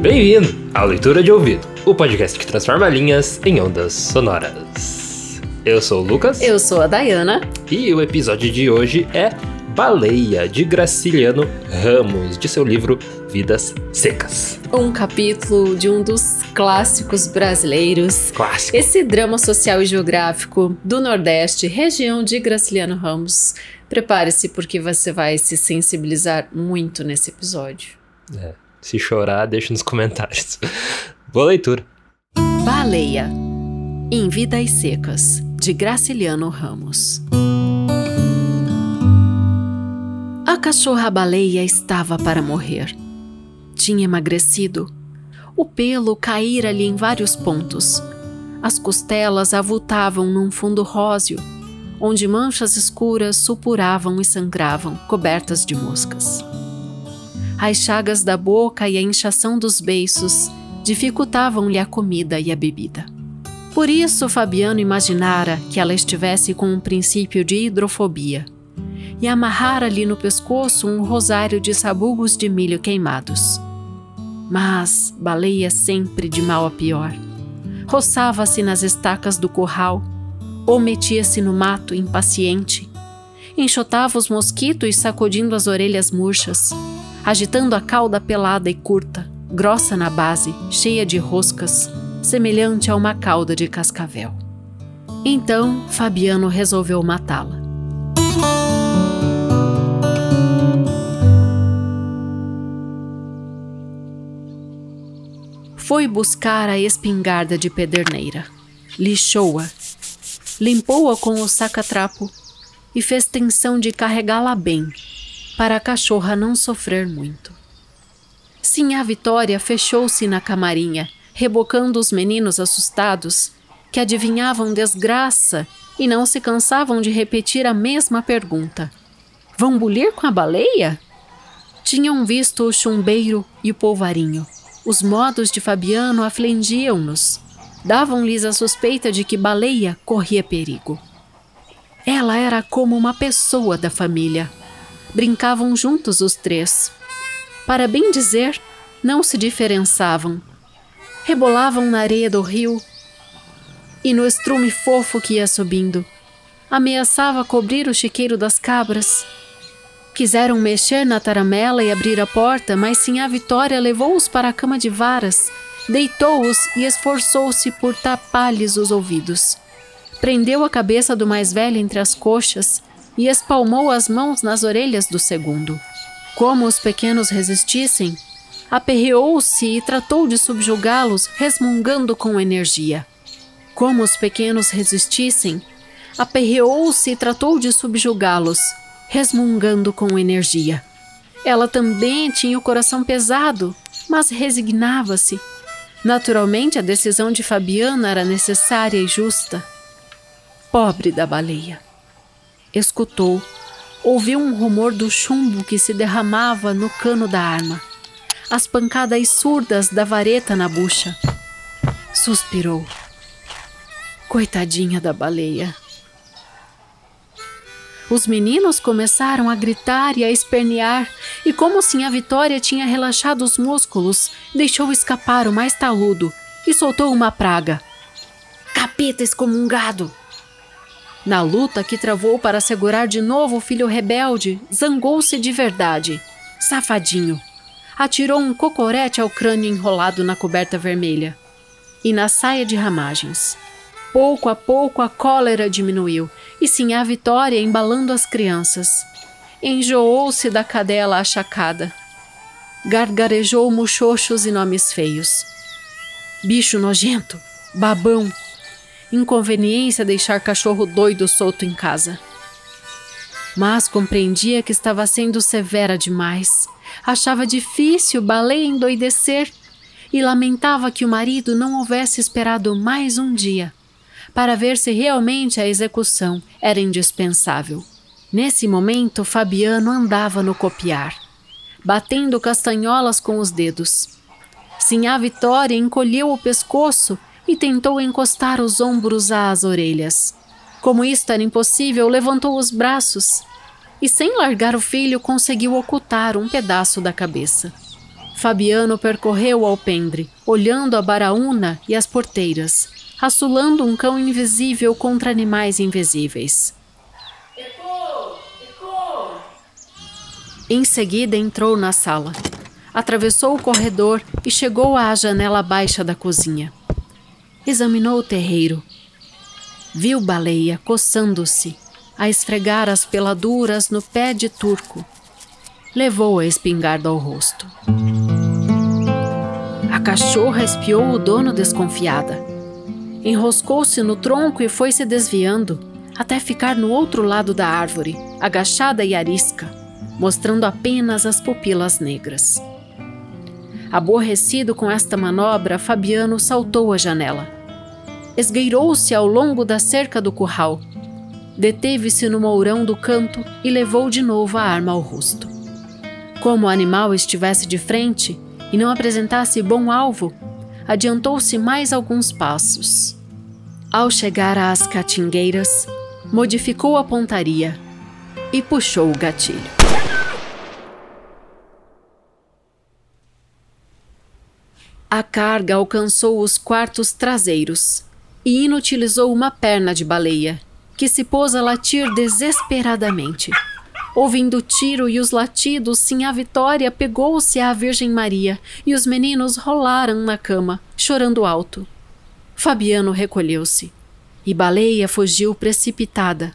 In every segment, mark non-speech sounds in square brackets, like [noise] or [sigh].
Bem-vindo à Leitura de Ouvido, o podcast que transforma linhas em ondas sonoras. Eu sou o Lucas. Eu sou a Dayana. E o episódio de hoje é Baleia, de Graciliano Ramos, de seu livro Vidas Secas. Um capítulo de um dos clássicos brasileiros. Clássico. Esse drama social e geográfico do Nordeste, região de Graciliano Ramos. Prepare-se porque você vai se sensibilizar muito nesse episódio. É, se chorar, deixa nos comentários. Boa leitura. Baleia, em Vidas Secas, de Graciliano Ramos. A cachorra-baleia estava para morrer. Tinha emagrecido. O pelo caíra-lhe em vários pontos. As costelas avultavam num fundo róseo, onde manchas escuras supuravam e sangravam, cobertas de moscas. As chagas da boca e a inchação dos beiços dificultavam-lhe a comida e a bebida. Por isso, Fabiano imaginara que ela estivesse com um princípio de hidrofobia e amarrara-lhe no pescoço um rosário de sabugos de milho queimados. Mas baleia sempre de mal a pior. Roçava-se nas estacas do curral, ou metia-se no mato impaciente. Enxotava os mosquitos sacudindo as orelhas murchas, agitando a cauda pelada e curta, grossa na base, cheia de roscas, semelhante a uma cauda de cascavel. Então Fabiano resolveu matá-la. Foi buscar a espingarda de pederneira, lixou-a, limpou-a com o saca-trapo e fez tensão de carregá-la bem, para a cachorra não sofrer muito. Sinhá Vitória fechou-se na camarinha, rebocando os meninos assustados, que adivinhavam desgraça e não se cansavam de repetir a mesma pergunta: Vão bulir com a baleia? Tinham visto o chumbeiro e o polvarinho os modos de Fabiano afligiam-nos, davam-lhes a suspeita de que Baleia corria perigo. Ela era como uma pessoa da família. Brincavam juntos os três. Para bem dizer, não se diferenciavam. Rebolavam na areia do rio e no estrume fofo que ia subindo. Ameaçava cobrir o chiqueiro das cabras Quiseram mexer na taramela e abrir a porta, mas a Vitória levou-os para a cama de varas, deitou-os e esforçou-se por tapar-lhes os ouvidos. Prendeu a cabeça do mais velho entre as coxas e espalmou as mãos nas orelhas do segundo. Como os pequenos resistissem, aperreou-se e tratou de subjugá-los, resmungando com energia. Como os pequenos resistissem, aperreou-se e tratou de subjugá-los, resmungando com energia. Ela também tinha o coração pesado, mas resignava-se. Naturalmente, a decisão de Fabiana era necessária e justa. Pobre da baleia. Escutou, ouviu um rumor do chumbo que se derramava no cano da arma, as pancadas surdas da vareta na bucha. Suspirou. Coitadinha da baleia. Os meninos começaram a gritar e a espernear, e como se a Vitória tinha relaxado os músculos, deixou escapar o mais taludo e soltou uma praga. Capeta excomungado! Na luta que travou para segurar de novo o filho rebelde, zangou-se de verdade. Safadinho! Atirou um cocorete ao crânio enrolado na coberta vermelha e na saia de ramagens. Pouco a pouco a cólera diminuiu e sim a Vitória embalando as crianças. Enjoou-se da cadela achacada. Gargarejou muxoxos e nomes feios. Bicho nojento, babão, inconveniência deixar cachorro doido solto em casa. Mas compreendia que estava sendo severa demais. Achava difícil baleia endoidecer e lamentava que o marido não houvesse esperado mais um dia para ver se realmente a execução era indispensável. Nesse momento, Fabiano andava no copiar, batendo castanholas com os dedos. Sinhá Vitória encolheu o pescoço e tentou encostar os ombros às orelhas. Como isto era impossível, levantou os braços. e, sem largar o filho, conseguiu ocultar um pedaço da cabeça. Fabiano percorreu o alpendre, olhando a baraúna e as porteiras, assolando um cão invisível contra animais invisíveis. Em seguida entrou na sala, atravessou o corredor e chegou à janela baixa da cozinha. Examinou o terreiro. Viu baleia coçando-se, a esfregar as peladuras no pé de turco. Levou a espingarda ao rosto. A cachorra espiou o dono desconfiada. Enroscou-se no tronco e foi se desviando, até ficar no outro lado da árvore, agachada e arisca, mostrando apenas as pupilas negras. Aborrecido com esta manobra, Fabiano saltou a janela. Esgueirou-se ao longo da cerca do curral. Deteve-se no mourão do canto e levou de novo a arma ao rosto. Como o animal estivesse de frente, e não apresentasse bom alvo, adiantou-se mais alguns passos. Ao chegar às catingueiras, modificou a pontaria e puxou o gatilho. A carga alcançou os quartos traseiros e inutilizou uma perna de baleia, que se pôs a latir desesperadamente. Ouvindo o tiro e os latidos, a Vitória pegou-se à Virgem Maria e os meninos rolaram na cama, chorando alto. Fabiano recolheu-se e Baleia fugiu precipitada.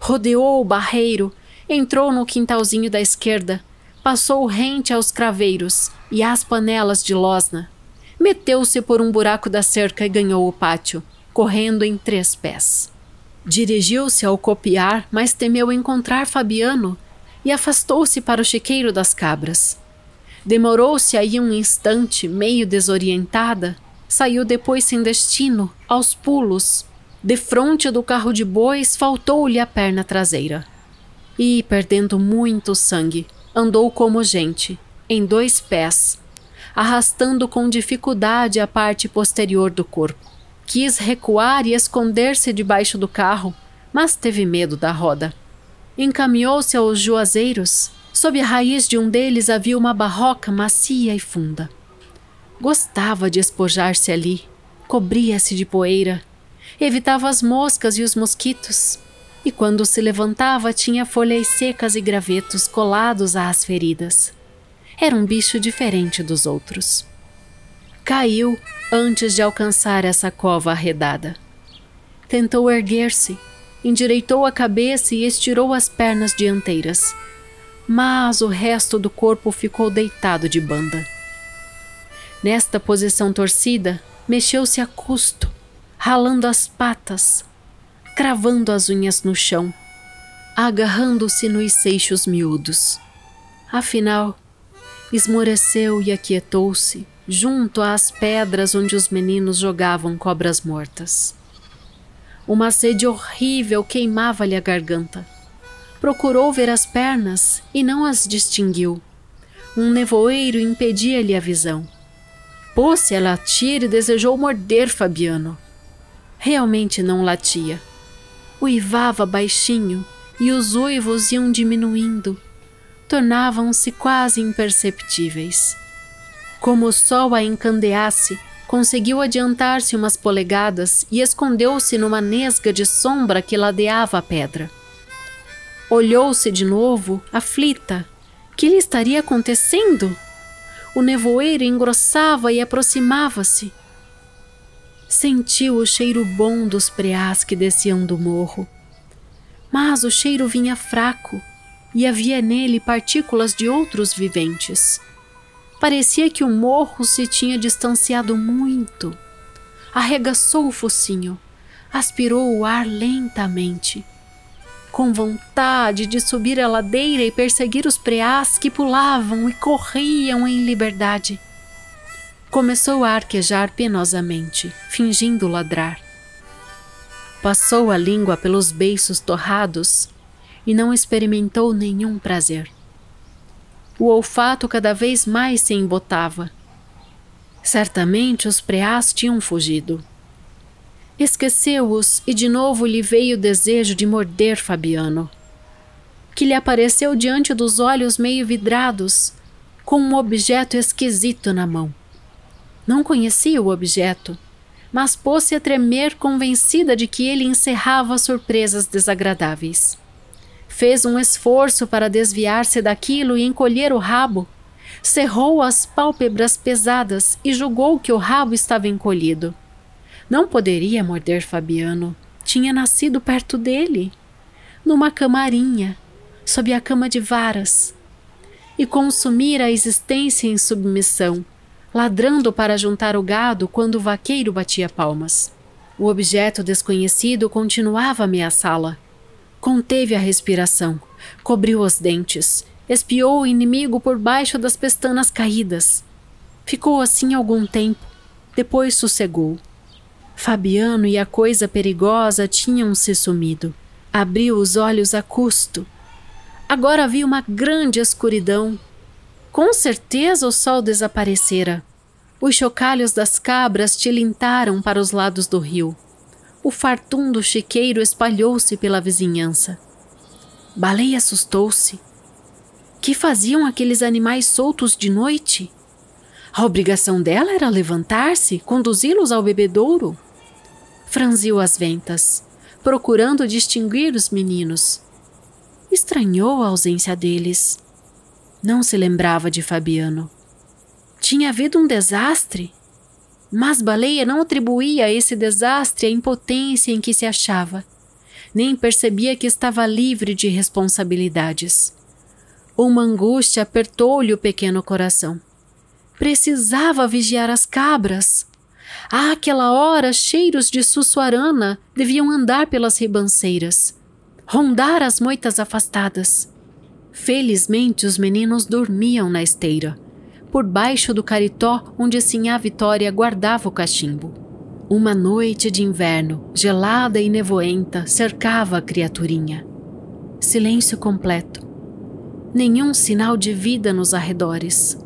Rodeou o barreiro, entrou no quintalzinho da esquerda, passou rente aos craveiros e às panelas de losna. Meteu-se por um buraco da cerca e ganhou o pátio, correndo em três pés. Dirigiu-se ao copiar, mas temeu encontrar Fabiano e afastou-se para o chiqueiro das cabras. Demorou-se aí um instante, meio desorientada, saiu depois sem destino, aos pulos. Defronte do carro de bois, faltou-lhe a perna traseira. E, perdendo muito sangue, andou como gente, em dois pés, arrastando com dificuldade a parte posterior do corpo. Quis recuar e esconder-se debaixo do carro, mas teve medo da roda. Encaminhou-se aos juazeiros. Sob a raiz de um deles havia uma barroca macia e funda. Gostava de espojar-se ali, cobria-se de poeira, evitava as moscas e os mosquitos, e quando se levantava tinha folhas secas e gravetos colados às feridas. Era um bicho diferente dos outros. Caiu antes de alcançar essa cova arredada. Tentou erguer-se, endireitou a cabeça e estirou as pernas dianteiras, mas o resto do corpo ficou deitado de banda. Nesta posição torcida, mexeu-se a custo, ralando as patas, cravando as unhas no chão, agarrando-se nos seixos miúdos. Afinal, esmoreceu e aquietou-se junto às pedras onde os meninos jogavam cobras mortas. Uma sede horrível queimava-lhe a garganta. Procurou ver as pernas e não as distinguiu. Um nevoeiro impedia-lhe a visão. Pôs-se a latir e desejou morder Fabiano. Realmente não latia. Uivava baixinho e os uivos iam diminuindo. Tornavam-se quase imperceptíveis. Como o sol a encandeasse, conseguiu adiantar-se umas polegadas e escondeu-se numa nesga de sombra que ladeava a pedra. Olhou-se de novo, aflita. Que lhe estaria acontecendo? O nevoeiro engrossava e aproximava-se. Sentiu o cheiro bom dos preás que desciam do morro. Mas o cheiro vinha fraco e havia nele partículas de outros viventes. Parecia que o morro se tinha distanciado muito. Arregaçou o focinho, aspirou o ar lentamente, com vontade de subir a ladeira e perseguir os preás que pulavam e corriam em liberdade. Começou a arquejar penosamente, fingindo ladrar. Passou a língua pelos beiços torrados e não experimentou nenhum prazer. O olfato cada vez mais se embotava. Certamente os preás tinham fugido. Esqueceu-os e de novo lhe veio o desejo de morder Fabiano. que lhe apareceu diante dos olhos meio vidrados, com um objeto esquisito na mão. Não conhecia o objeto, mas pôs-se a tremer convencida de que ele encerrava surpresas desagradáveis. Fez um esforço para desviar-se daquilo e encolher o rabo. Cerrou as pálpebras pesadas e julgou que o rabo estava encolhido. Não poderia morder Fabiano. Tinha nascido perto dele, numa camarinha, sob a cama de varas, e consumir a existência em submissão, ladrando para juntar o gado quando o vaqueiro batia palmas. O objeto desconhecido continuava a ameaçá-la. Conteve a respiração, cobriu os dentes, espiou o inimigo por baixo das pestanas caídas. Ficou assim algum tempo, depois sossegou. Fabiano e a coisa perigosa tinham se sumido. Abriu os olhos a custo. Agora havia uma grande escuridão. Com certeza o sol desaparecera. Os chocalhos das cabras tilintaram para os lados do rio. O fartundo chiqueiro espalhou-se pela vizinhança. Baleia assustou-se. Que faziam aqueles animais soltos de noite? A obrigação dela era levantar-se, conduzi-los ao bebedouro franziu as ventas, procurando distinguir os meninos. Estranhou a ausência deles. Não se lembrava de Fabiano. Tinha havido um desastre, mas Baleia não atribuía esse desastre a impotência em que se achava, nem percebia que estava livre de responsabilidades. Uma angústia apertou-lhe o pequeno coração. Precisava vigiar as cabras. Àquela hora, cheiros de sussuarana deviam andar pelas ribanceiras, rondar as moitas afastadas. Felizmente, os meninos dormiam na esteira, por baixo do caritó onde Sinhá Vitória guardava o cachimbo. Uma noite de inverno, gelada e nevoenta, cercava a criaturinha. Silêncio completo. Nenhum sinal de vida nos arredores.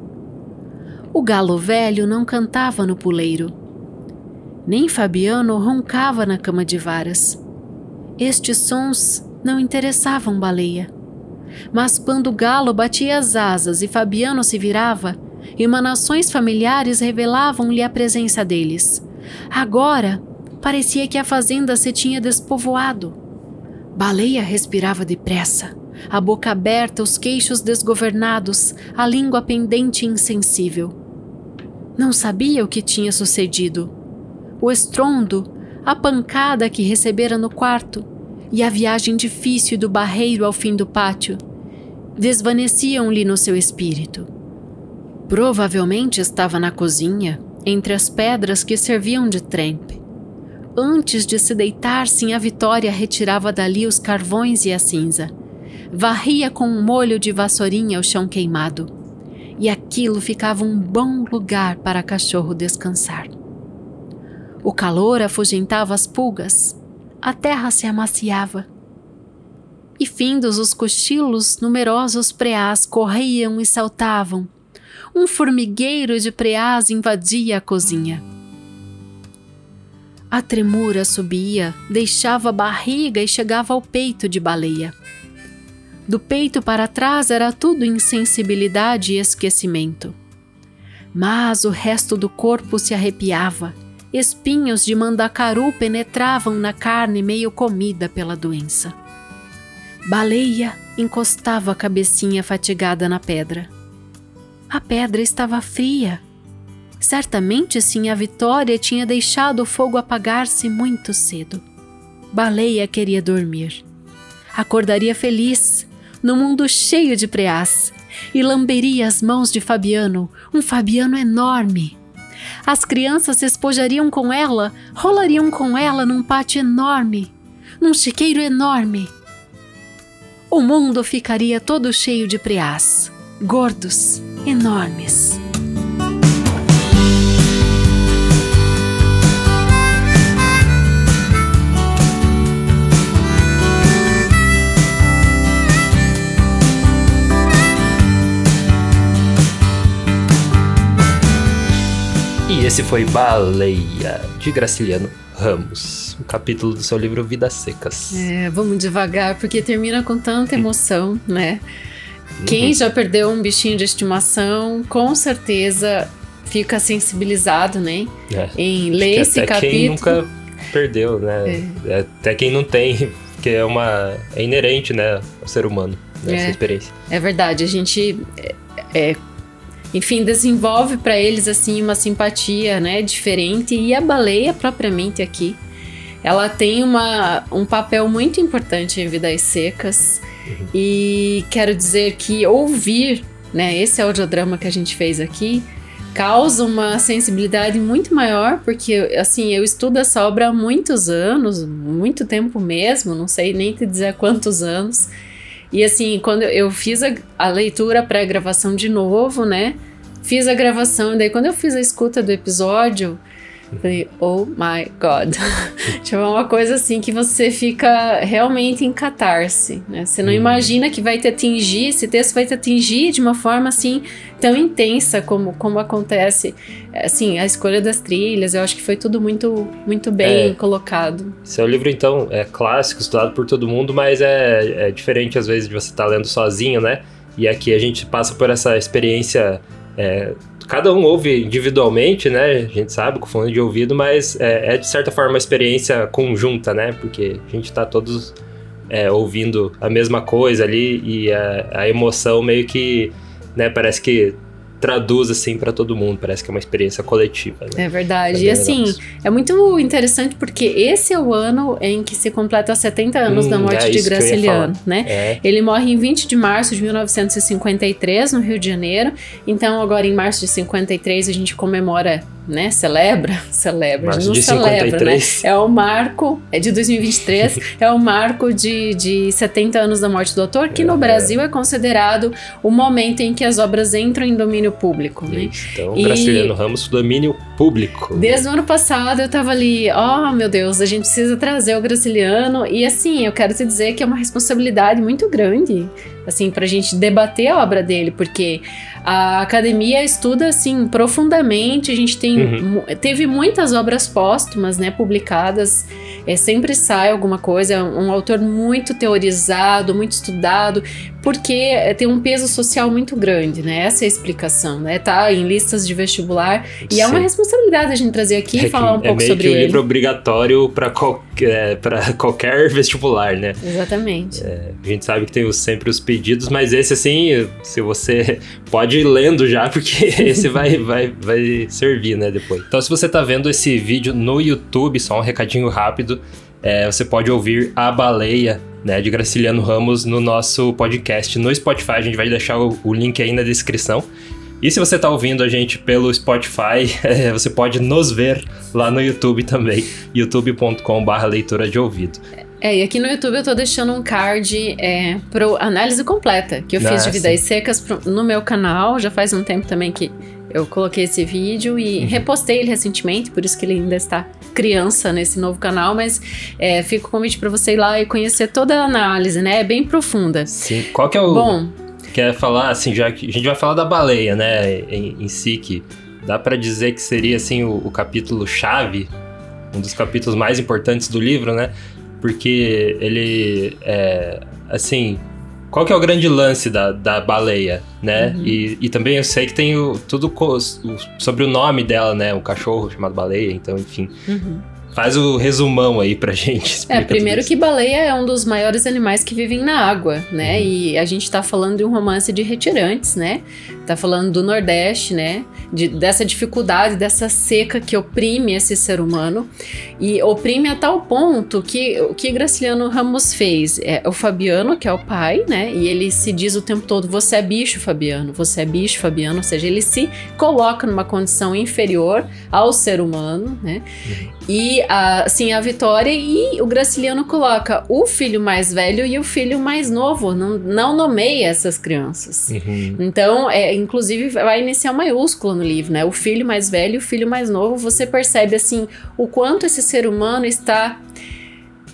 O galo velho não cantava no puleiro nem Fabiano roncava na cama de varas. Estes sons não interessavam Baleia. Mas quando o galo batia as asas e Fabiano se virava, emanações familiares revelavam-lhe a presença deles. Agora, parecia que a fazenda se tinha despovoado. Baleia respirava depressa, a boca aberta, os queixos desgovernados, a língua pendente e insensível. Não sabia o que tinha sucedido o estrondo, a pancada que recebera no quarto e a viagem difícil do barreiro ao fim do pátio desvaneciam-lhe no seu espírito. Provavelmente estava na cozinha, entre as pedras que serviam de trempe. Antes de se deitar, sim, a Vitória retirava dali os carvões e a cinza. Varria com um molho de vassourinha o chão queimado. E aquilo ficava um bom lugar para cachorro descansar. O calor afugentava as pulgas, a terra se amaciava. E findos os cochilos, numerosos preás corriam e saltavam. Um formigueiro de preás invadia a cozinha. A tremura subia, deixava a barriga e chegava ao peito de baleia. Do peito para trás era tudo insensibilidade e esquecimento. Mas o resto do corpo se arrepiava Espinhos de mandacaru penetravam na carne meio comida pela doença. Baleia encostava a cabecinha fatigada na pedra. A pedra estava fria. Certamente sim a Vitória tinha deixado o fogo apagar-se muito cedo. Baleia queria dormir. Acordaria feliz, no mundo cheio de preás, e lamberia as mãos de Fabiano, um Fabiano enorme, as crianças se espojariam com ela, rolariam com ela num pátio enorme, num chiqueiro enorme. O mundo ficaria todo cheio de preás, gordos, enormes. E esse foi Baleia, de Graciliano Ramos, um capítulo do seu livro Vidas Secas. É, vamos devagar, porque termina com tanta emoção, né? Quem uhum. já perdeu um bichinho de estimação, com certeza fica sensibilizado, né? É. Em ler esse até capítulo. Quem nunca perdeu, né? É. Até quem não tem, porque é uma. é inerente, né, ao ser humano, né, essa é. experiência. É verdade, a gente. É, é enfim, desenvolve para eles assim uma simpatia, né, diferente e a baleia propriamente aqui, ela tem uma, um papel muito importante em vidas secas. E quero dizer que ouvir, né, esse audiodrama que a gente fez aqui causa uma sensibilidade muito maior, porque assim, eu estudo essa obra há muitos anos, muito tempo mesmo, não sei nem te dizer quantos anos. E assim, quando eu fiz a, a leitura pré-gravação de novo, né? Fiz a gravação, e daí quando eu fiz a escuta do episódio, Falei, oh my God. [laughs] tipo, é uma coisa assim que você fica realmente em catarse, né? Você não hum. imagina que vai te atingir, esse texto vai te atingir de uma forma assim tão intensa como, como acontece. Assim, a escolha das trilhas, eu acho que foi tudo muito, muito bem é, colocado. Seu livro, então, é clássico, estudado por todo mundo, mas é, é diferente às vezes de você estar tá lendo sozinho, né? E aqui a gente passa por essa experiência é, cada um ouve individualmente, né? A gente sabe, com fone de ouvido, mas é, é de certa forma uma experiência conjunta, né? Porque a gente tá todos é, ouvindo a mesma coisa ali e a, a emoção meio que, né? Parece que traduz assim para todo mundo. Parece que é uma experiência coletiva. Né? É verdade. É e assim, negócio. é muito interessante porque esse é o ano em que se completa 70 anos hum, da morte é de Graciliano, né? É. Ele morre em 20 de março de 1953 no Rio de Janeiro. Então, agora em março de 53 a gente comemora né? Celebra, [laughs] celebra, Março não de celebra, 53. né? É o marco, é de 2023, [laughs] é o marco de, de 70 anos da morte do autor, que no é. Brasil é considerado o momento em que as obras entram em domínio público, né? Então, e Graciliano Ramos, domínio público. Desde o ano passado eu tava ali, oh meu Deus, a gente precisa trazer o Graciliano, e assim, eu quero te dizer que é uma responsabilidade muito grande, assim, pra gente debater a obra dele, porque a academia estuda assim profundamente. A gente tem uhum. teve muitas obras póstumas, né, publicadas. É, sempre sai alguma coisa. É um autor muito teorizado, muito estudado, porque é, tem um peso social muito grande, né? Essa é a explicação, né? Tá em listas de vestibular e Sim. é uma responsabilidade a gente trazer aqui é e falar um é pouco sobre ele. É meio que um livro obrigatório para qualquer, para qualquer vestibular, né? Exatamente. A gente sabe que tem sempre os pedidos, mas esse assim, se você pode pode ir lendo já, [laughs] porque esse vai, vai, vai servir, né, depois. Então, se você tá vendo esse vídeo no YouTube, só um recadinho rápido, é, você pode ouvir A Baleia, né, de Graciliano Ramos no nosso podcast no Spotify. A gente vai deixar o, o link aí na descrição. E se você está ouvindo a gente pelo Spotify, [laughs] é, você pode nos ver lá no YouTube também, youtube.com/barra leitura de ouvido. É, e aqui no YouTube eu tô deixando um card é, pro análise completa que eu fiz de vidas secas pro, no meu canal. Já faz um tempo também que eu coloquei esse vídeo e uhum. repostei ele recentemente, por isso que ele ainda está criança nesse novo canal, mas é, fica o convite para você ir lá e conhecer toda a análise, né? É bem profunda. Sim. Qual que é o. Bom. Quer falar, assim, já que a gente vai falar da baleia, né, em, em si, que dá para dizer que seria, assim, o, o capítulo chave, um dos capítulos mais importantes do livro, né? Porque ele é assim. Qual que é o grande lance da, da baleia, né? Uhum. E, e também eu sei que tem o, tudo co, o, sobre o nome dela, né? O cachorro chamado baleia, então, enfim. Uhum. Faz o resumão aí pra gente. É, primeiro que baleia é um dos maiores animais que vivem na água, né? Uhum. E a gente tá falando de um romance de retirantes, né? Tá falando do Nordeste, né? De, dessa dificuldade, dessa seca que oprime esse ser humano. E oprime a tal ponto que o que Graciliano Ramos fez é o Fabiano, que é o pai, né? E ele se diz o tempo todo: você é bicho, Fabiano, você é bicho, Fabiano. Ou seja, ele se coloca numa condição inferior ao ser humano, né? E assim, a Vitória e o Graciliano coloca o filho mais velho e o filho mais novo, não, não nomeia essas crianças. Uhum. Então, é, inclusive, vai iniciar maiúsculo no livro, né? O filho mais velho e o filho mais novo, você percebe assim o quanto esse ser humano está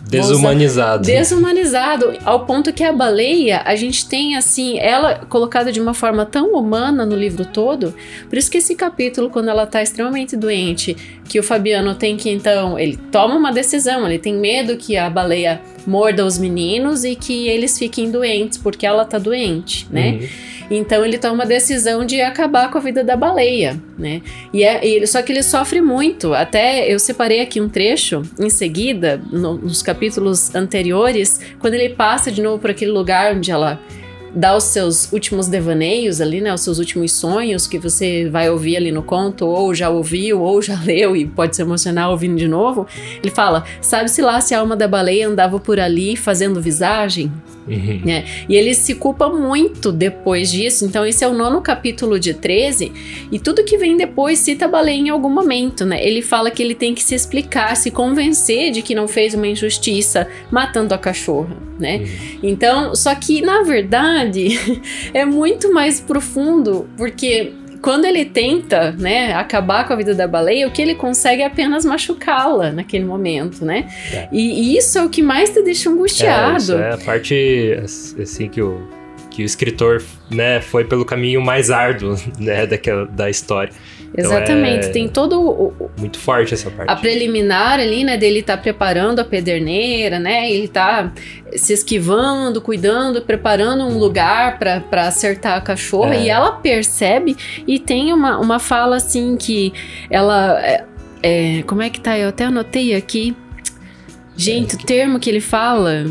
Desumanizado. Desumanizado, ao ponto que a baleia, a gente tem assim, ela colocada de uma forma tão humana no livro todo, por isso que esse capítulo, quando ela tá extremamente doente, que o Fabiano tem que então, ele toma uma decisão, ele tem medo que a baleia morda os meninos e que eles fiquem doentes, porque ela tá doente, né? Uhum. Então ele toma uma decisão de acabar com a vida da baleia, né? E, é, ele, só que ele sofre muito. Até eu separei aqui um trecho em seguida, no, nos capítulos anteriores, quando ele passa de novo por aquele lugar onde ela dá os seus últimos devaneios ali, né? Os seus últimos sonhos que você vai ouvir ali no conto, ou já ouviu, ou já [laughs] leu e pode se emocionar ouvindo de novo. Ele fala: Sabe-se lá se a alma da baleia andava por ali fazendo visagem? Uhum. Né? E ele se culpa muito depois disso. Então, esse é o nono capítulo de 13. E tudo que vem depois cita a baleia em algum momento, né? Ele fala que ele tem que se explicar, se convencer de que não fez uma injustiça matando a cachorra, né? Uhum. Então, só que na verdade [laughs] é muito mais profundo, porque quando ele tenta, né, acabar com a vida da baleia, o que ele consegue é apenas machucá-la naquele momento, né? É. E, e, isso é o que mais te deixa angustiado. É, isso é a parte, assim, que o, que o escritor, né, foi pelo caminho mais árduo, [laughs] né, daquela, da história. Então Exatamente, é tem todo o, muito forte essa parte. A preliminar ali, né, dele tá preparando a pederneira, né? Ele tá se esquivando, cuidando, preparando um lugar para acertar a cachorra é. e ela percebe e tem uma, uma fala assim que ela é, é, como é que tá? Eu até anotei aqui. Gente, é, o termo que ele fala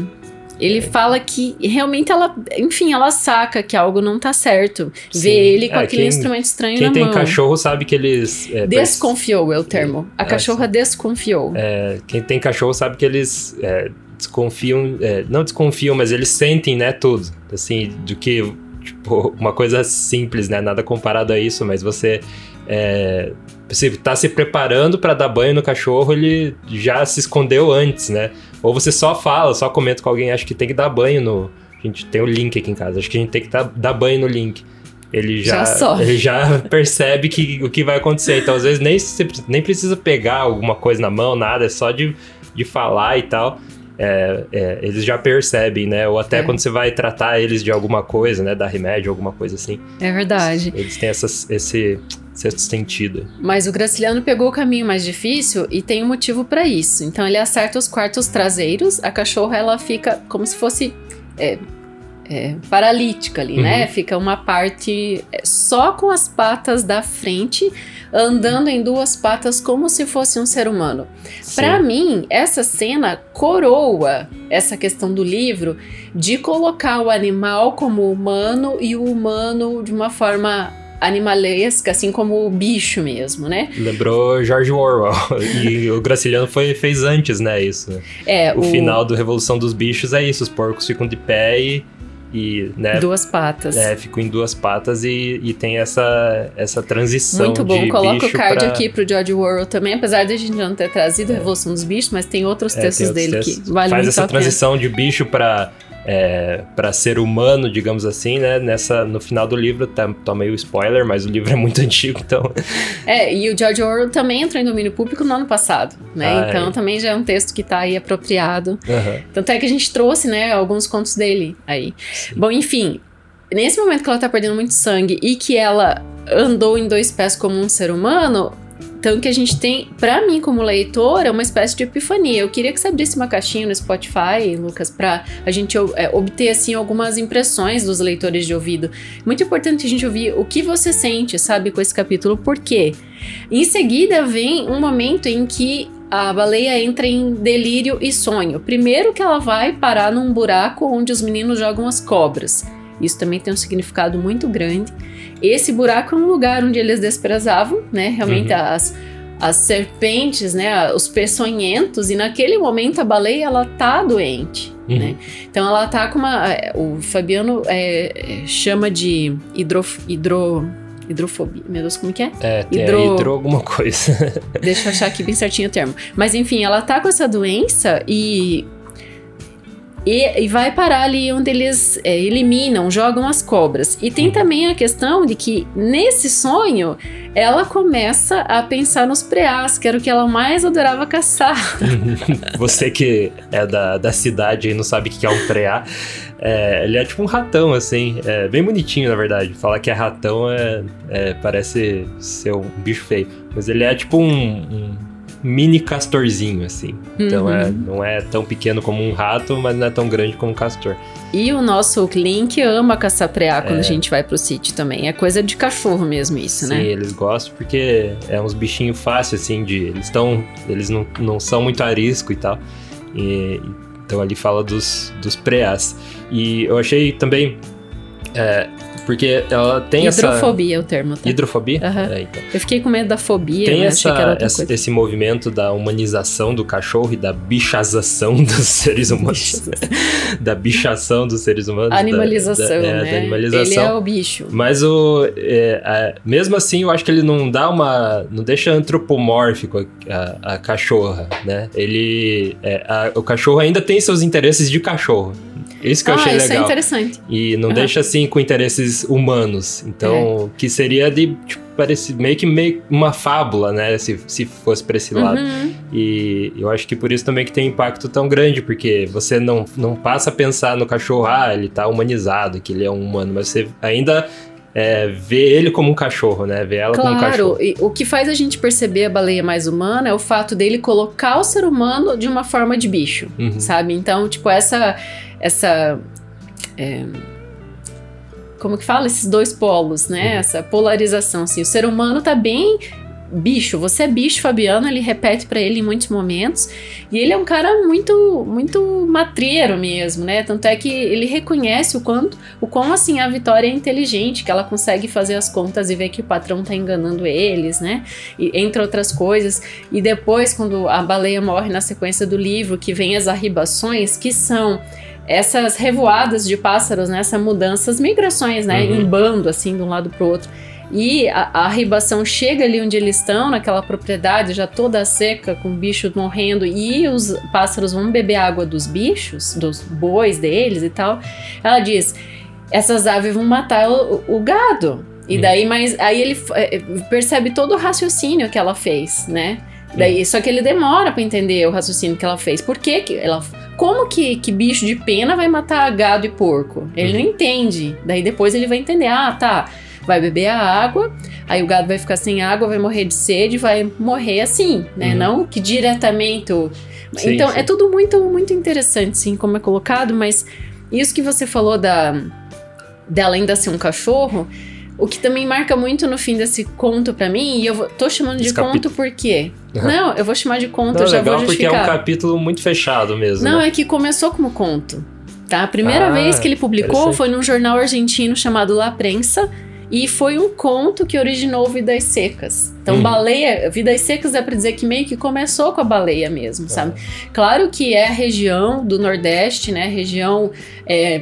ele fala que realmente ela, enfim, ela saca que algo não tá certo. Sim. Vê ele com é, aquele quem, instrumento estranho na mão. Quem tem cachorro sabe que eles. É, desconfiou é o termo. A é, cachorra desconfiou. É, quem tem cachorro sabe que eles é, desconfiam. É, não desconfiam, mas eles sentem, né, tudo. Assim, do que. Tipo, [laughs] uma coisa simples, né? Nada comparado a isso, mas você. É, você tá se preparando para dar banho no cachorro, ele já se escondeu antes, né? Ou você só fala, só comenta com alguém, acho que tem que dar banho no. A gente tem o link aqui em casa, acho que a gente tem que dar, dar banho no link. Ele já, já ele já [laughs] percebe que, o que vai acontecer. Então, às vezes, nem, nem precisa pegar alguma coisa na mão, nada, é só de, de falar e tal. É, é, eles já percebem, né? Ou até é. quando você vai tratar eles de alguma coisa, né? Dar remédio, alguma coisa assim. É verdade. Eles têm essas, esse, certo sentido. Mas o Graciliano pegou o caminho mais difícil e tem um motivo para isso. Então ele acerta os quartos traseiros, a cachorra ela fica como se fosse é, é, paralítica ali, né? uhum. né? Fica uma parte é, só com as patas da frente, andando em duas patas como se fosse um ser humano. Para mim, essa cena coroa essa questão do livro de colocar o animal como humano e o humano de uma forma animalesca, assim como o bicho mesmo, né? Lembrou George Orwell. [laughs] e o Graciliano foi, fez antes, né, isso. É, o, o final do Revolução dos Bichos é isso, os porcos ficam de pé e e, né, duas patas. É, ficam em duas patas e, e tem essa, essa transição. Muito bom. Coloca o card pra... aqui pro George Orwell também, apesar de a gente não ter trazido a Revolução dos Bichos, mas tem outros é, textos tem outros dele textos. que vale Faz muito essa transição de bicho para é, para ser humano, digamos assim, né? Nessa, no final do livro, tá, tá meio spoiler, mas o livro é muito [laughs] antigo, então. É, e o George Orwell também entrou em domínio público no ano passado, né? Ah, então é. também já é um texto que tá aí apropriado. Uhum. Tanto é que a gente trouxe, né, alguns contos dele aí. Sim. Bom, enfim, nesse momento que ela tá perdendo muito sangue e que ela andou em dois pés como um ser humano, então, que a gente tem, para mim, como leitor, é uma espécie de epifania. Eu queria que você abrisse uma caixinha no Spotify, Lucas, para a gente é, obter, assim, algumas impressões dos leitores de ouvido. Muito importante a gente ouvir o que você sente, sabe, com esse capítulo, por quê? Em seguida, vem um momento em que a baleia entra em delírio e sonho. Primeiro que ela vai parar num buraco onde os meninos jogam as cobras. Isso também tem um significado muito grande. Esse buraco é um lugar onde eles desprezavam, né? Realmente uhum. as, as serpentes, né? Os peçonhentos. E naquele momento a baleia ela tá doente, uhum. né? Então ela tá com uma... É, o Fabiano é, é, chama de hidro... hidro hidrofobia. Meu Deus, como que é? É, hidro... hidro alguma coisa. Deixa eu achar aqui bem certinho o termo. Mas enfim, ela tá com essa doença e E, e, vai parar ali onde eles é, eliminam, jogam as cobras. E tem também a questão de que nesse sonho ela começa a pensar nos preás, que era o que ela mais adorava caçar. [laughs] Você que é da, da cidade e não sabe o que é um preá, é, ele é tipo um ratão, assim, é bem bonitinho, na verdade. Falar que é ratão é, é parece ser um bicho feio, mas ele é tipo um, um mini castorzinho, assim. Então é, uhum. não é tão pequeno como um rato, mas não é tão grande como um castor. E o nosso Link ama caçar preá quando é. a gente vai pro sítio também. É coisa de cachorro mesmo isso, Sim, né? Sim, eles gostam porque é uns bichinhos fáceis, assim, de... Eles estão... Eles não, não são muito arisco e tal. E, então ali fala dos, dos preás. E eu achei também... É, porque ela tem Hidrofobia essa. Hidrofobia é o termo, tá? Hidrofobia? Uhum. É, então. Eu fiquei com medo da fobia, tem essa, essa, esse movimento da humanização do cachorro e da bichazação [laughs] dos seres humanos. da bichação dos seres humanos. Animalização, da, da, é, né? Da animalização. Ele é o bicho. Mas o. É, mesmo assim, eu acho que ele não dá uma. não deixa antropomórfico a, a, a cachorra, né? Ele. É, o cachorro ainda tem seus interesses de cachorro. Isso que eu ah, achei isso legal. é interessante. E não uhum. deixa assim com interesses humanos. Então, é. que seria de tipo, parece meio que meio uma fábula, né? Se, se fosse para esse lado. Uhum. E eu acho que por isso também que tem um impacto tão grande, porque você não, não passa a pensar no cachorro, ah, ele tá humanizado, que ele é um humano, mas você ainda é, ver ele como um cachorro, né? Ver ela claro, como um cachorro. E o que faz a gente perceber a baleia mais humana é o fato dele colocar o ser humano de uma forma de bicho, uhum. sabe? Então, tipo, essa. Essa é, como que fala? Esses dois polos, né? Uhum. Essa polarização, assim. O ser humano tá bem bicho, você é bicho, Fabiano, ele repete para ele em muitos momentos. E ele é um cara muito muito matreiro mesmo, né? Tanto é que ele reconhece o quanto, o quão assim a Vitória é inteligente, que ela consegue fazer as contas e ver que o patrão tá enganando eles, né? E, entre outras coisas. E depois quando a baleia morre na sequência do livro, que vem as arribações, que são essas revoadas de pássaros, né? Essas mudanças, migrações, né? Uhum. Em bando, assim, de um lado pro outro e a, a ribação chega ali onde eles estão, naquela propriedade já toda seca, com bichos morrendo, e os pássaros vão beber água dos bichos, dos bois deles e tal. Ela diz: essas aves vão matar o, o gado. E hum. daí, mas aí ele é, percebe todo o raciocínio que ela fez, né? Daí, hum. só que ele demora para entender o raciocínio que ela fez. Por que, que ela. Como que, que bicho de pena vai matar gado e porco? Ele hum. não entende. Daí depois ele vai entender: ah, tá vai beber a água, aí o gado vai ficar sem água, vai morrer de sede, vai morrer assim, né? Uhum. Não que diretamente. Sim, então sim. é tudo muito, muito interessante, sim, como é colocado, mas isso que você falou da dela ainda ser um cachorro. O que também marca muito no fim desse conto para mim, e eu vou, tô chamando de Esse conto capítulo. por quê? Não, eu vou chamar de conto, Não, já legal vou justificar. porque é um capítulo muito fechado mesmo. Não, né? é que começou como conto. Tá? A primeira ah, vez que ele publicou foi num jornal argentino chamado La Prensa, e foi um conto que originou Vidas Secas. Então, hum. baleia, Vidas Secas é para dizer que meio que começou com a baleia mesmo, sabe? Claro que é a região do Nordeste, né? Região é,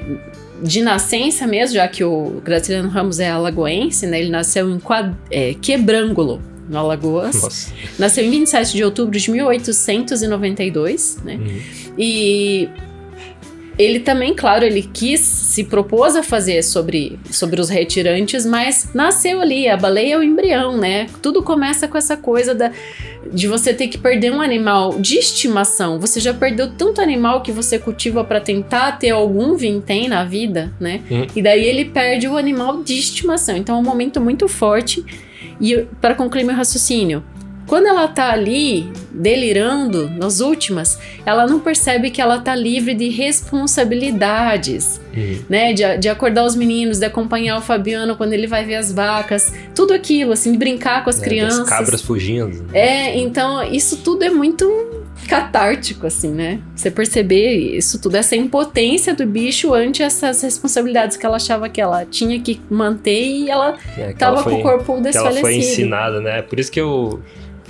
de nascença mesmo, já que o Graciliano Ramos é alagoense, né? Ele nasceu em Quad, é, Quebrângulo, no Alagoas. Nossa. Nasceu em 27 de outubro de 1892, né? Uhum. E ele também, claro, ele quis, se propôs a fazer sobre, sobre os retirantes, mas nasceu ali, a baleia é o embrião, né? Tudo começa com essa coisa da, de você ter que perder um animal de estimação. Você já perdeu tanto animal que você cultiva para tentar ter algum vintém na vida, né? Hum. E daí ele perde o animal de estimação. Então é um momento muito forte. E para concluir meu raciocínio, quando ela tá ali delirando nas últimas, ela não percebe que ela tá livre de responsabilidades, uhum. né? De, de acordar os meninos, de acompanhar o Fabiano quando ele vai ver as vacas, tudo aquilo, assim, brincar com as é, crianças. As cabras fugindo. Né? É, então isso tudo é muito catártico, assim, né? Você perceber isso tudo, essa impotência do bicho ante essas responsabilidades que ela achava que ela tinha que manter e ela é, tava ela foi, com o corpo desfalecido. ela foi ensinada, né? Por isso que eu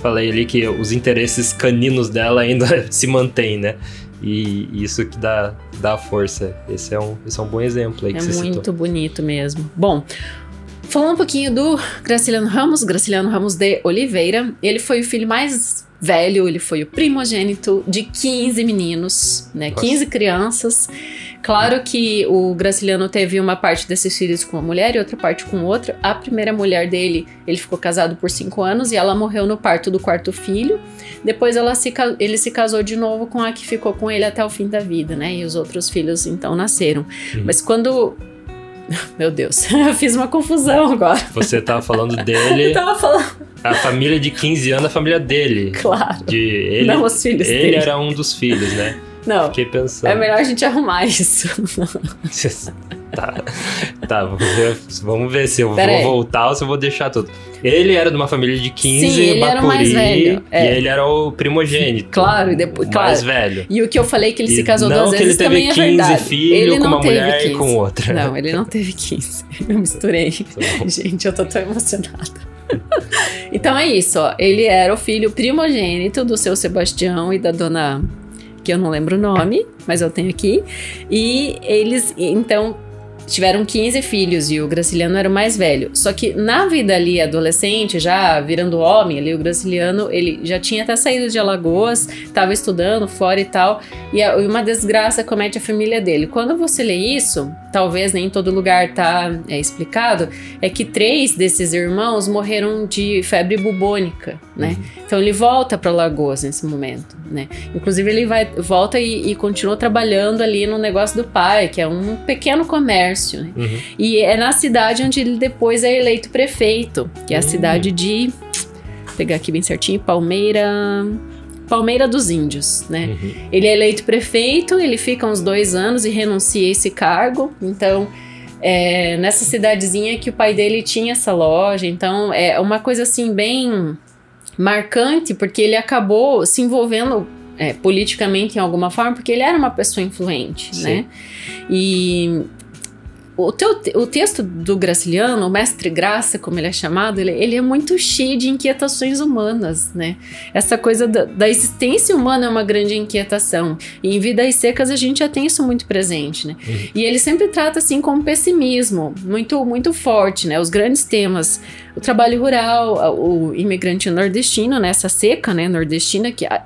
falei ali que os interesses caninos dela ainda [laughs] se mantêm, né? E isso que dá, dá força. Esse é um, esse é um bom exemplo aí que é você citou. É muito bonito mesmo. Bom, Falando um pouquinho do Graciliano Ramos, Graciliano Ramos de Oliveira, ele foi o filho mais velho, ele foi o primogênito de 15 meninos, né? Nossa. 15 crianças. Claro que o Graciliano teve uma parte desses filhos com uma mulher e outra parte com outra. A primeira mulher dele, ele ficou casado por cinco anos e ela morreu no parto do quarto filho. Depois ela se, ele se casou de novo com a que ficou com ele até o fim da vida, né? E os outros filhos então nasceram. Mas quando. [laughs] Meu Deus, [laughs] eu fiz uma confusão agora. Você tava falando [laughs] Eu dele, tava falando, a família de 15 anos, a família dele. claro. De ele, Não os filhos ele dele. era um dos filhos, né? Não, Fiquei pensando. é melhor a gente arrumar [laughs] isso. [laughs] tá, tá vamos ver, se eu Pera vou aí. voltar ou se eu vou deixar tudo. Ele era de uma família de 15, Sim, ele era o mais Bacuri, velho, é. e ele era o primogênito. Claro, e depois- o mais claro. velho. E o que eu falei que ele E se casou não duas que ele vezes teve também é 15 verdade. filhos ele com não uma teve mulher e 15. com outra. Não, ele não teve 15. [laughs] Eu misturei. Tá Gente, eu tô tão emocionada. então é isso, ó. Ele era o filho primogênito do seu Sebastião e da dona. Que eu não lembro o nome, mas eu tenho aqui. E eles, então, tiveram 15 filhos e o Graciliano era o mais velho. Só que na vida ali adolescente, já virando homem ali, o Graciliano, ele já tinha até saído de Alagoas, estava estudando fora e tal, e e uma desgraça comete a família dele. Quando você lê isso, talvez nem em todo lugar tá é, explicado, é que três desses irmãos morreram de febre bubônica, né? Então ele volta para Alagoas nesse momento, né? Inclusive ele vai volta e, e continua trabalhando ali no negócio do pai, que é um pequeno comércio, né? Uhum. E é na cidade onde ele depois é eleito prefeito, que é a Hum. cidade de. Vou pegar aqui bem certinho, Palmeira. Palmeira dos Índios, né? Uhum. Ele é eleito prefeito, ele fica uns dois anos e renuncia a esse cargo. Então, é nessa cidadezinha que o pai dele tinha essa loja. Então, é uma coisa assim bem marcante, porque ele acabou se envolvendo é, politicamente em alguma forma, porque ele era uma pessoa influente, Sim. né? E o, teu, o texto do Graciliano, o Mestre Graça, como ele é chamado, ele, ele é muito cheio de inquietações humanas, né? Essa coisa da, da existência humana é uma grande inquietação. E em Vidas Secas a gente já tem isso muito presente, né? Uhum. E ele sempre trata assim com pessimismo muito, muito forte, né? Os grandes temas, o trabalho rural, o imigrante nordestino, né? Essa seca, né? Nordestina que a-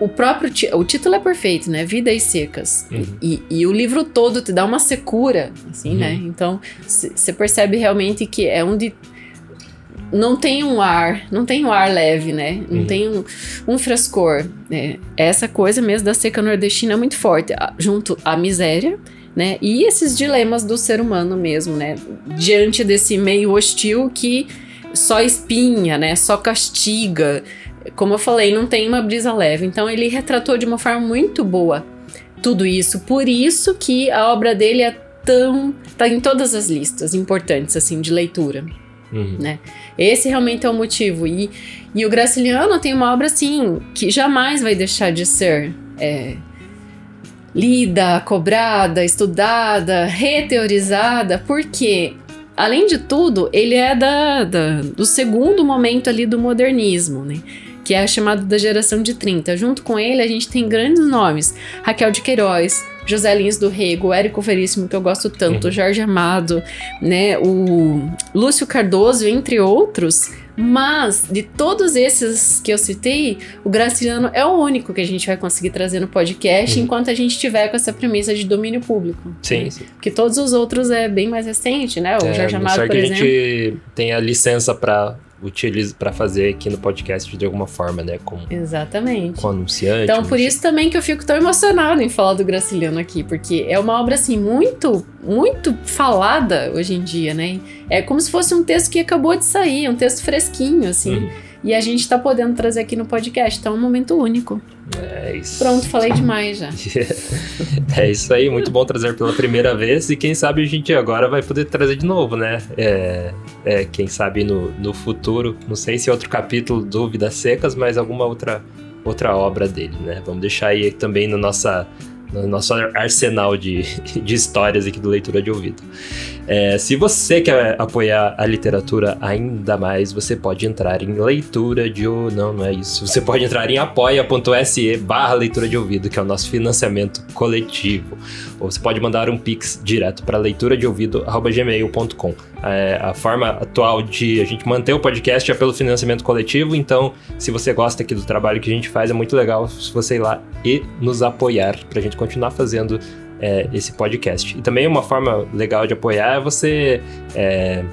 o próprio o título é perfeito, né? Vidas Secas. Uhum. E, e o livro todo te dá uma secura, assim, Uhum. né? Então você percebe realmente que é onde não tem um ar, não tem um ar leve, né? Não Uhum. tem um, um frescor. né? Essa coisa mesmo da seca nordestina é muito forte, junto à miséria, né? E esses dilemas do ser humano mesmo, né? Diante desse meio hostil que só espinha, né? Só castiga. Como eu falei, não tem uma brisa leve. Então ele retratou de uma forma muito boa tudo isso. Por isso que a obra dele é tão tá em todas as listas importantes assim de leitura. Uhum. Esse realmente é o motivo. E, e o Graciliano tem uma obra assim que jamais vai deixar de ser é, lida, cobrada, estudada, reteorizada, porque além de tudo ele é da, da- do segundo momento ali do modernismo, né? Que é chamado da geração de 30. Junto com ele, a gente tem grandes nomes: Raquel de Queiroz, José Lins do Rego, Érico Veríssimo, que eu gosto tanto, Uhum. Jorge Amado, né? O Lúcio Cardoso, entre outros. Mas, de todos esses que eu citei, o Graciliano é o único que a gente vai conseguir trazer no podcast Uhum. enquanto a gente tiver com essa premissa de domínio público. Sim, né? sim. Porque todos os outros é bem mais recente, né? O É, Jorge a Amado, por que a exemplo. gente tenha licença pra utiliza para fazer aqui no podcast de alguma forma, né, com, Exatamente. com anunciante. Então, por isso também que eu fico tão emocionada em falar do Graciliano aqui, porque é uma obra assim muito, muito falada hoje em dia, né? É como se fosse um texto que acabou de sair, um texto fresquinho, assim. Uhum. E a gente tá podendo trazer aqui no podcast, então é um momento único. É isso. Pronto, falei demais já. [laughs] É isso aí, muito bom trazer pela primeira vez e quem sabe a gente agora vai poder trazer de novo, né? É, é, quem sabe no, no futuro, não sei se outro capítulo do Vidas Secas, mas alguma outra, outra obra dele, né? Vamos deixar aí também no, nossa, no nosso arsenal de, [laughs] de histórias aqui do Leitura de Ouvido. É, se você quer apoiar a literatura ainda mais, você pode entrar em leitura de... Não, não é isso. Você pode entrar em apoia.se barra leitura de ouvido, que é o nosso financiamento coletivo. Ou você pode mandar um pix direto para leitura de ouvido@gmail.com. É, a forma atual de a gente manter o podcast é pelo financiamento coletivo, então se você gosta aqui do trabalho que a gente faz, é muito legal se você ir lá e nos apoiar para a gente continuar fazendo é, esse podcast. E também uma forma legal de apoiar é você é,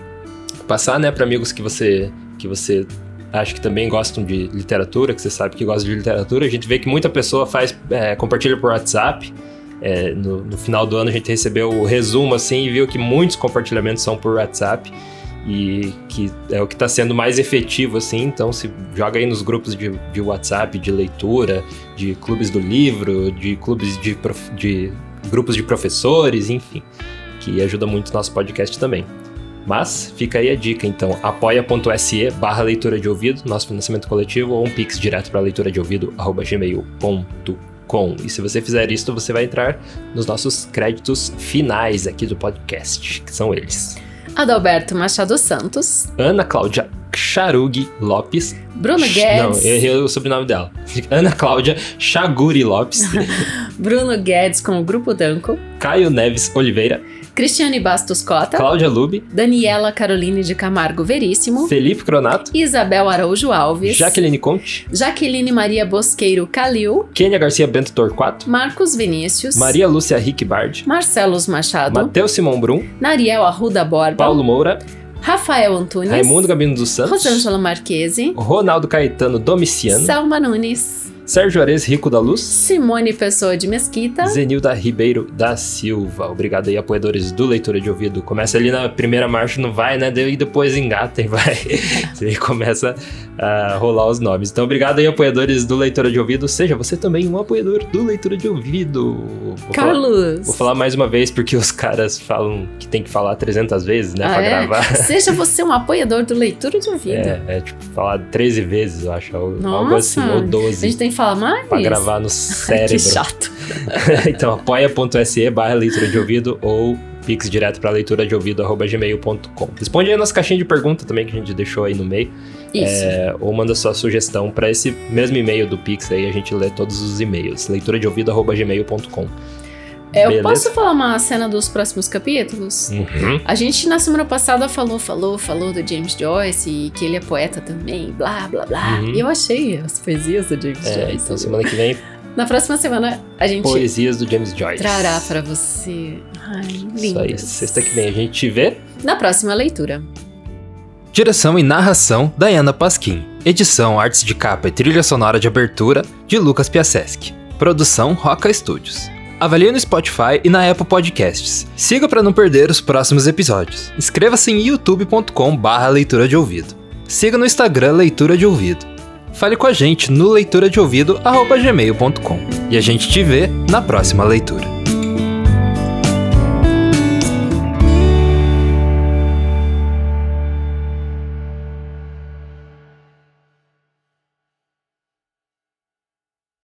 passar né, para amigos que você que você acho que também gostam de literatura, que você sabe que gosta de literatura. A gente vê que muita pessoa faz, é, compartilha por WhatsApp. É, no, no, final do ano a gente recebeu o resumo assim e viu que muitos compartilhamentos são por WhatsApp e que é o que está sendo mais efetivo assim. Então se joga aí nos grupos de, de WhatsApp de leitura, de clubes do livro, de clubes de, de grupos de professores, enfim, que ajuda muito nosso podcast também. Mas fica aí a dica, então, apoia.se barra leitura de ouvido, nosso financiamento coletivo, ou um pix direto para leitura de ouvido, arroba gmail.com. E se você fizer isso, você vai entrar nos nossos créditos finais aqui do podcast, que são eles. Adalberto Machado Santos. Ana Cláudia Charug Lopes. Bruno Guedes. Não, eu errei o sobrenome dela. [laughs] Ana Cláudia Chaguri Lopes. [laughs] Bruno Guedes com o Grupo Danco. Caio Neves Oliveira. Cristiane Bastos Cota, Cláudia Lube, Daniela Caroline de Camargo Veríssimo, Felipe Cronato, Isabel Araújo Alves, Jaqueline Conte, Jaqueline Maria Bosqueiro Calil, Kênia Garcia Bento Torquato, Marcos Vinícius, Maria Lúcia Rick Bard, Marcelos Machado, Matheus Simão Brum, Nariel Arruda Borba, Paulo Moura, Rafael Antunes, Raimundo Gabino dos Santos, Rosângela Marquese, Ronaldo Caetano Domiciano, Salma Nunes, Sérgio Ares Rico da Luz, Simone Pessoa de Mesquita, Zenilda Ribeiro da Silva. Obrigado aí, apoiadores do Leitura de Ouvido. Começa ali na primeira marcha, não vai, né? E depois engata e vai. [laughs] Você começa a rolar os nomes. Então, obrigado aí, apoiadores do Leitura de Ouvido. Seja você também um apoiador do Leitura de Ouvido. Vou Carlos! Falar, vou falar mais uma vez, porque os caras falam que tem que falar 300 vezes, né? Ah, pra é? gravar. [laughs] Seja você um apoiador do Leitura de Ouvido. É, é tipo, falar 13 vezes, eu acho. Nossa, algo assim, ou 12. A gente tem que falar mais? Pra gravar no cérebro. que chato. [laughs] então, apoia.se barra leitura de ouvido ou pix direto para leitura de ouvido arroba gmail.com. Responde aí a nossa caixinha de pergunta também que a gente deixou aí no meio. Isso. É, ou manda sua sugestão para esse mesmo e-mail do Pix aí, a gente lê todos os e-mails. leitura de ouvido arroba gmail.com. É, eu posso falar uma cena dos próximos capítulos? Uhum. A gente na semana passada falou, falou, falou do James Joyce e que ele é poeta também, blá, blá, blá. Uhum. E eu achei as poesias do James é, Joyce. Então semana que vem. Na próxima semana a gente. Poesias do James Joyce. Trará para você. Ai, lindas. Isso aí. Sexta que vem a gente vê. Na próxima leitura. Direção e narração: Diana Pasquim. Edição, artes de capa e trilha sonora de abertura de Lucas Piaseschi. Produção Roca Studios. Avalie no Spotify e na Apple Podcasts. Siga para não perder os próximos episódios. Inscreva-se em youtube.com/barra leitura de ouvido. Siga no Instagram Leitura de Ouvido. Fale com a gente no leitura de ouvido gmail.com. E a gente te vê na próxima leitura.